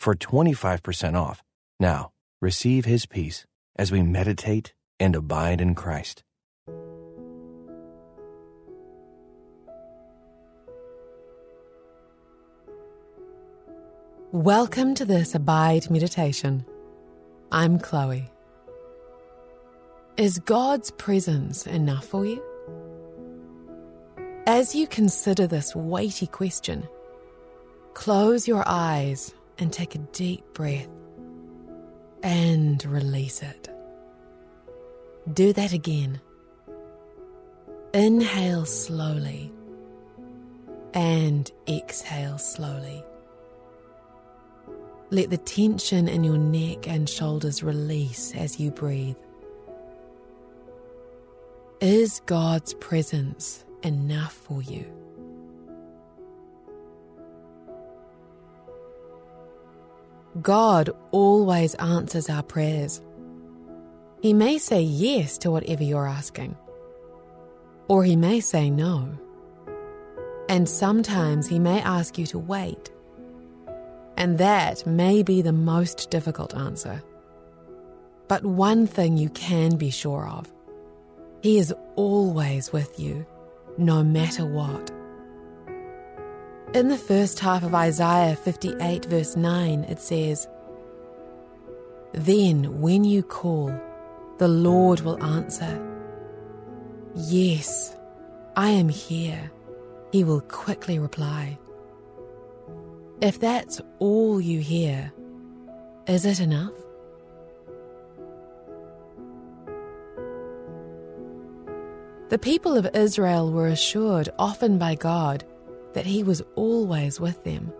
for 25% off. Now, receive his peace as we meditate and abide in Christ. Welcome to this Abide meditation. I'm Chloe. Is God's presence enough for you? As you consider this weighty question, close your eyes and take a deep breath and release it. Do that again. Inhale slowly and exhale slowly. Let the tension in your neck and shoulders release as you breathe. Is God's presence enough for you? God always answers our prayers. He may say yes to whatever you're asking, or He may say no. And sometimes He may ask you to wait. And that may be the most difficult answer. But one thing you can be sure of He is always with you, no matter what. In the first half of Isaiah 58, verse 9, it says, Then when you call, the Lord will answer. Yes, I am here, he will quickly reply. If that's all you hear, is it enough? The people of Israel were assured often by God that He was always with them.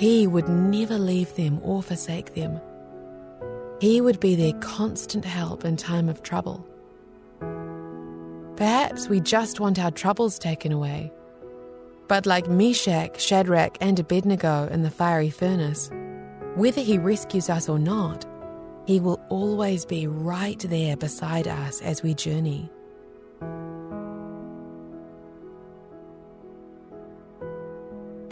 He would never leave them or forsake them. He would be their constant help in time of trouble. Perhaps we just want our troubles taken away. But like Meshach, Shadrach, and Abednego in the fiery furnace, whether he rescues us or not, he will always be right there beside us as we journey.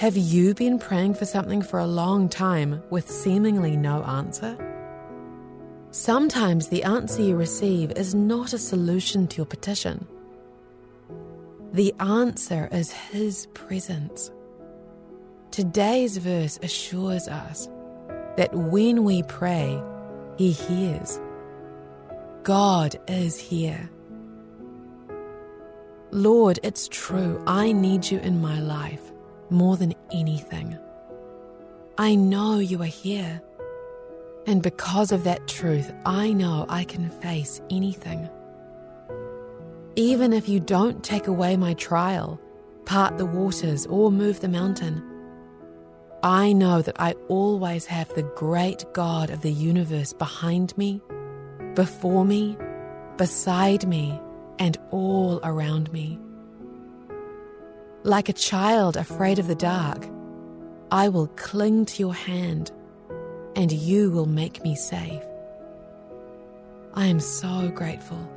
Have you been praying for something for a long time with seemingly no answer? Sometimes the answer you receive is not a solution to your petition. The answer is His presence. Today's verse assures us that when we pray, He hears. God is here. Lord, it's true, I need you in my life more than anything. I know you are here. And because of that truth, I know I can face anything. Even if you don't take away my trial, part the waters, or move the mountain, I know that I always have the great God of the universe behind me, before me, beside me, and all around me. Like a child afraid of the dark, I will cling to your hand, and you will make me safe. I am so grateful.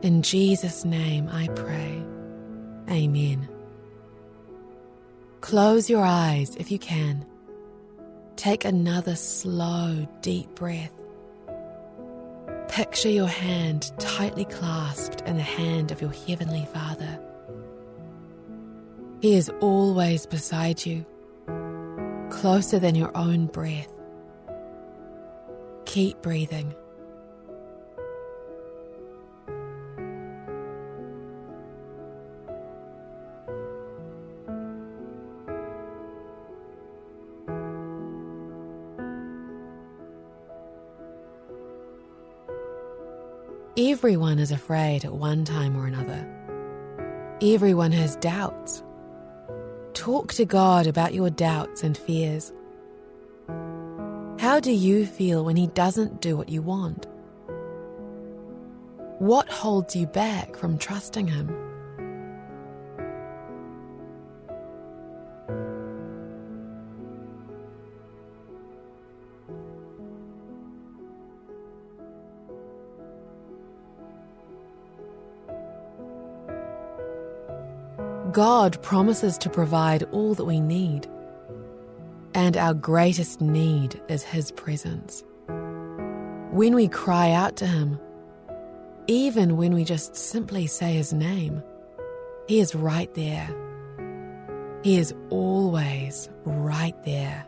In Jesus' name I pray. Amen. Close your eyes if you can. Take another slow, deep breath. Picture your hand tightly clasped in the hand of your Heavenly Father. He is always beside you, closer than your own breath. Keep breathing. Everyone is afraid at one time or another. Everyone has doubts Talk to God about your doubts and fears. How do you feel when He doesn't do what you want? What holds you back from trusting Him? God promises to provide all that we need, and our greatest need is His presence. When we cry out to Him, even when we just simply say His name, He is right there. He is always right there.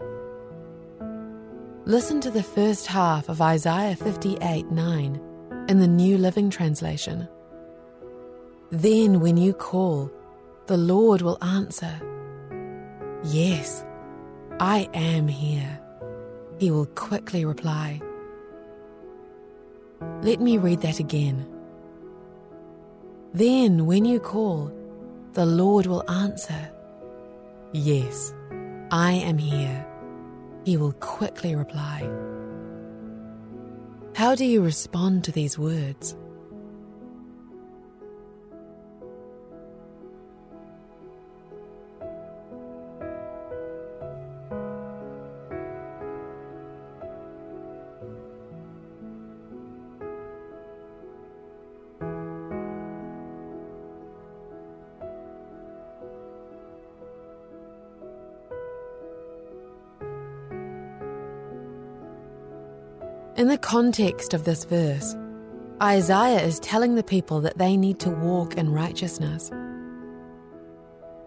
Listen to the first half of Isaiah 58 9 in the New Living Translation. Then, when you call, the Lord will answer, Yes, I am here. He will quickly reply. Let me read that again. Then, when you call, the Lord will answer, Yes, I am here. He will quickly reply. How do you respond to these words? In the context of this verse, Isaiah is telling the people that they need to walk in righteousness.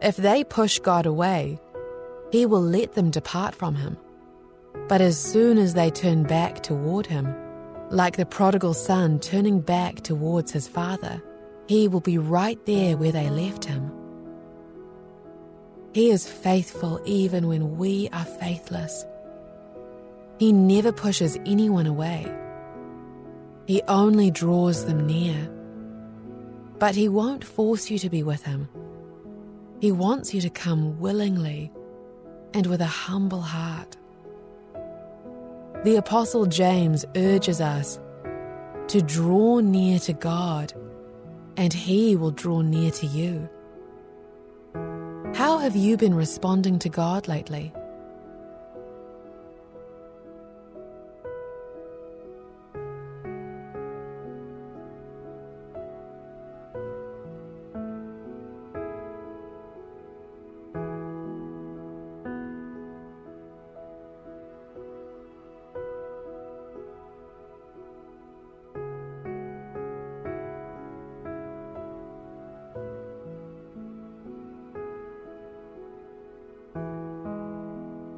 If they push God away, He will let them depart from Him. But as soon as they turn back toward Him, like the prodigal son turning back towards his father, He will be right there where they left Him. He is faithful even when we are faithless. He never pushes anyone away. He only draws them near. But He won't force you to be with Him. He wants you to come willingly and with a humble heart. The Apostle James urges us to draw near to God, and He will draw near to you. How have you been responding to God lately?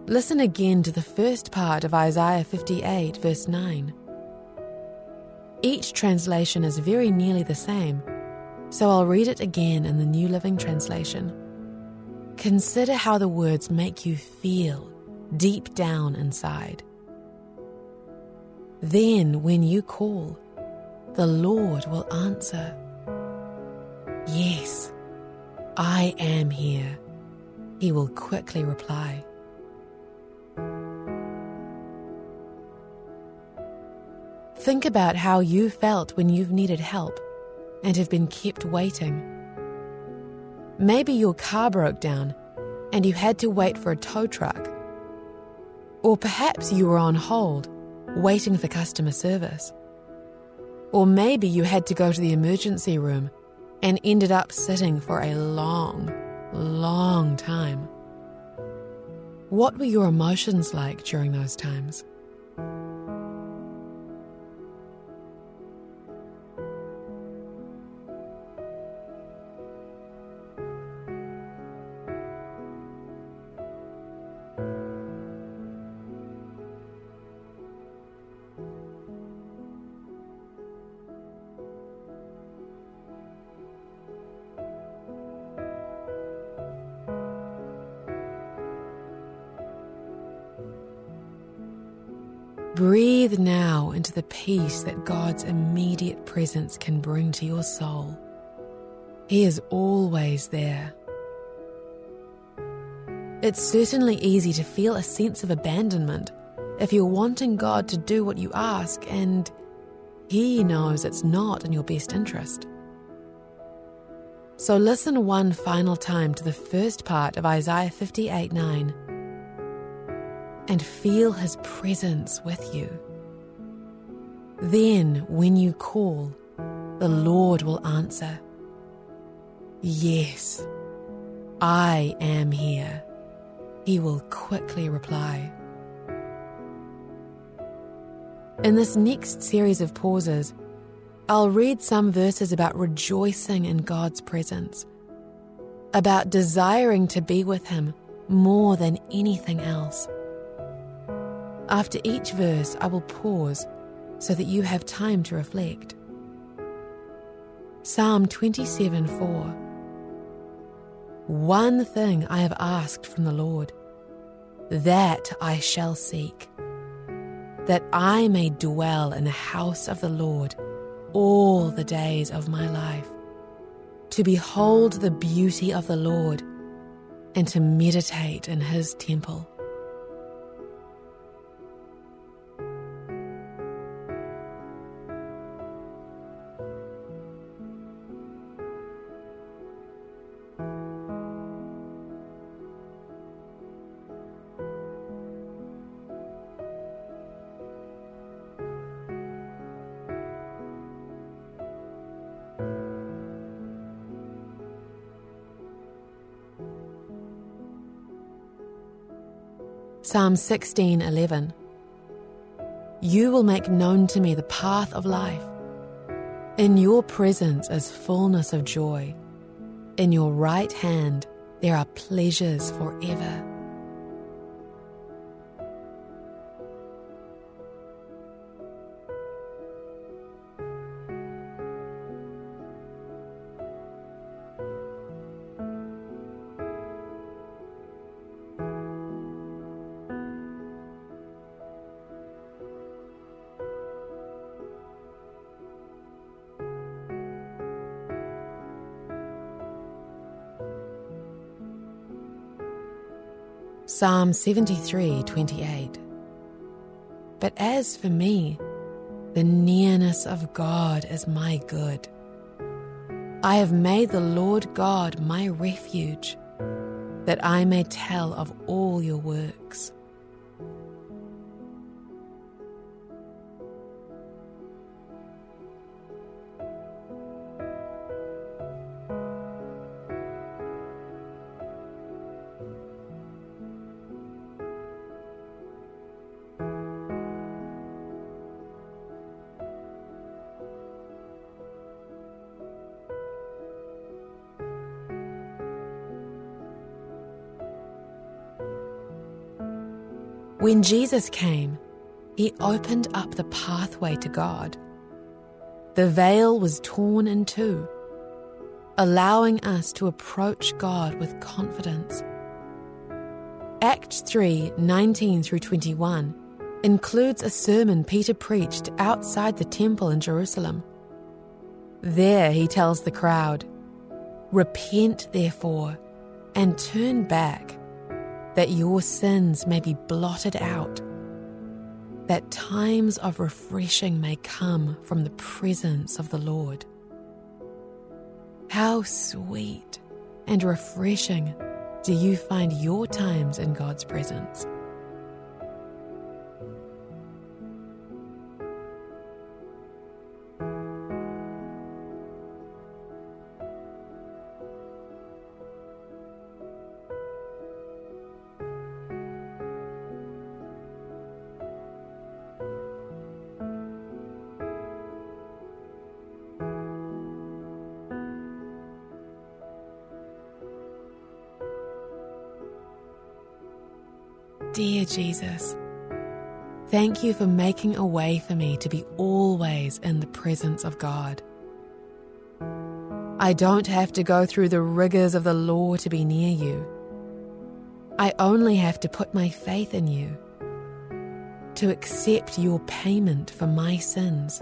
Listen again to the first part of Isaiah 58, verse 9. Each translation is very nearly the same, so I'll read it again in the New Living Translation. Consider how the words make you feel deep down inside. Then, when you call, the Lord will answer Yes, I am here. He will quickly reply. Think about how you felt when you've needed help and have been kept waiting. Maybe your car broke down and you had to wait for a tow truck. Or perhaps you were on hold, waiting for customer service. Or maybe you had to go to the emergency room and ended up sitting for a long, long time. What were your emotions like during those times? Breathe now into the peace that God's immediate presence can bring to your soul. He is always there. It's certainly easy to feel a sense of abandonment if you're wanting God to do what you ask and He knows it's not in your best interest. So listen one final time to the first part of Isaiah 58 9 and feel His presence with you. Then, when you call, the Lord will answer, Yes, I am here. He will quickly reply. In this next series of pauses, I'll read some verses about rejoicing in God's presence, about desiring to be with Him more than anything else. After each verse, I will pause so that you have time to reflect. Psalm 27 4 One thing I have asked from the Lord, that I shall seek that I may dwell in the house of the Lord all the days of my life, to behold the beauty of the Lord and to meditate in his temple. Psalm 16:11 You will make known to me the path of life. In your presence is fullness of joy. In your right hand there are pleasures forever. Psalm 73:28 But as for me, the nearness of God is my good. I have made the Lord God my refuge, that I may tell of all your works. When Jesus came, he opened up the pathway to God. The veil was torn in two, allowing us to approach God with confidence. Acts 3 19 through 21 includes a sermon Peter preached outside the temple in Jerusalem. There he tells the crowd, Repent, therefore, and turn back that your sins may be blotted out, that times of refreshing may come from the presence of the Lord. How sweet and refreshing do you find your times in God's presence? Dear Jesus, thank you for making a way for me to be always in the presence of God. I don't have to go through the rigors of the law to be near you. I only have to put my faith in you, to accept your payment for my sins.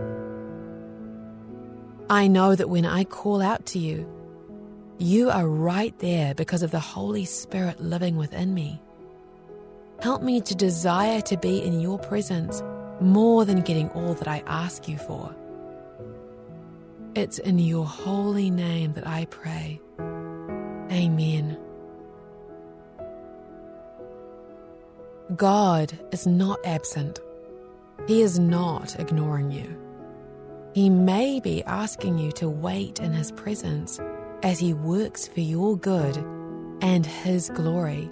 I know that when I call out to you, you are right there because of the Holy Spirit living within me Help me to desire to be in your presence more than getting all that I ask you for. It's in your holy name that I pray. Amen. God is not absent. He is not ignoring you. He may be asking you to wait in His presence as He works for your good and His glory.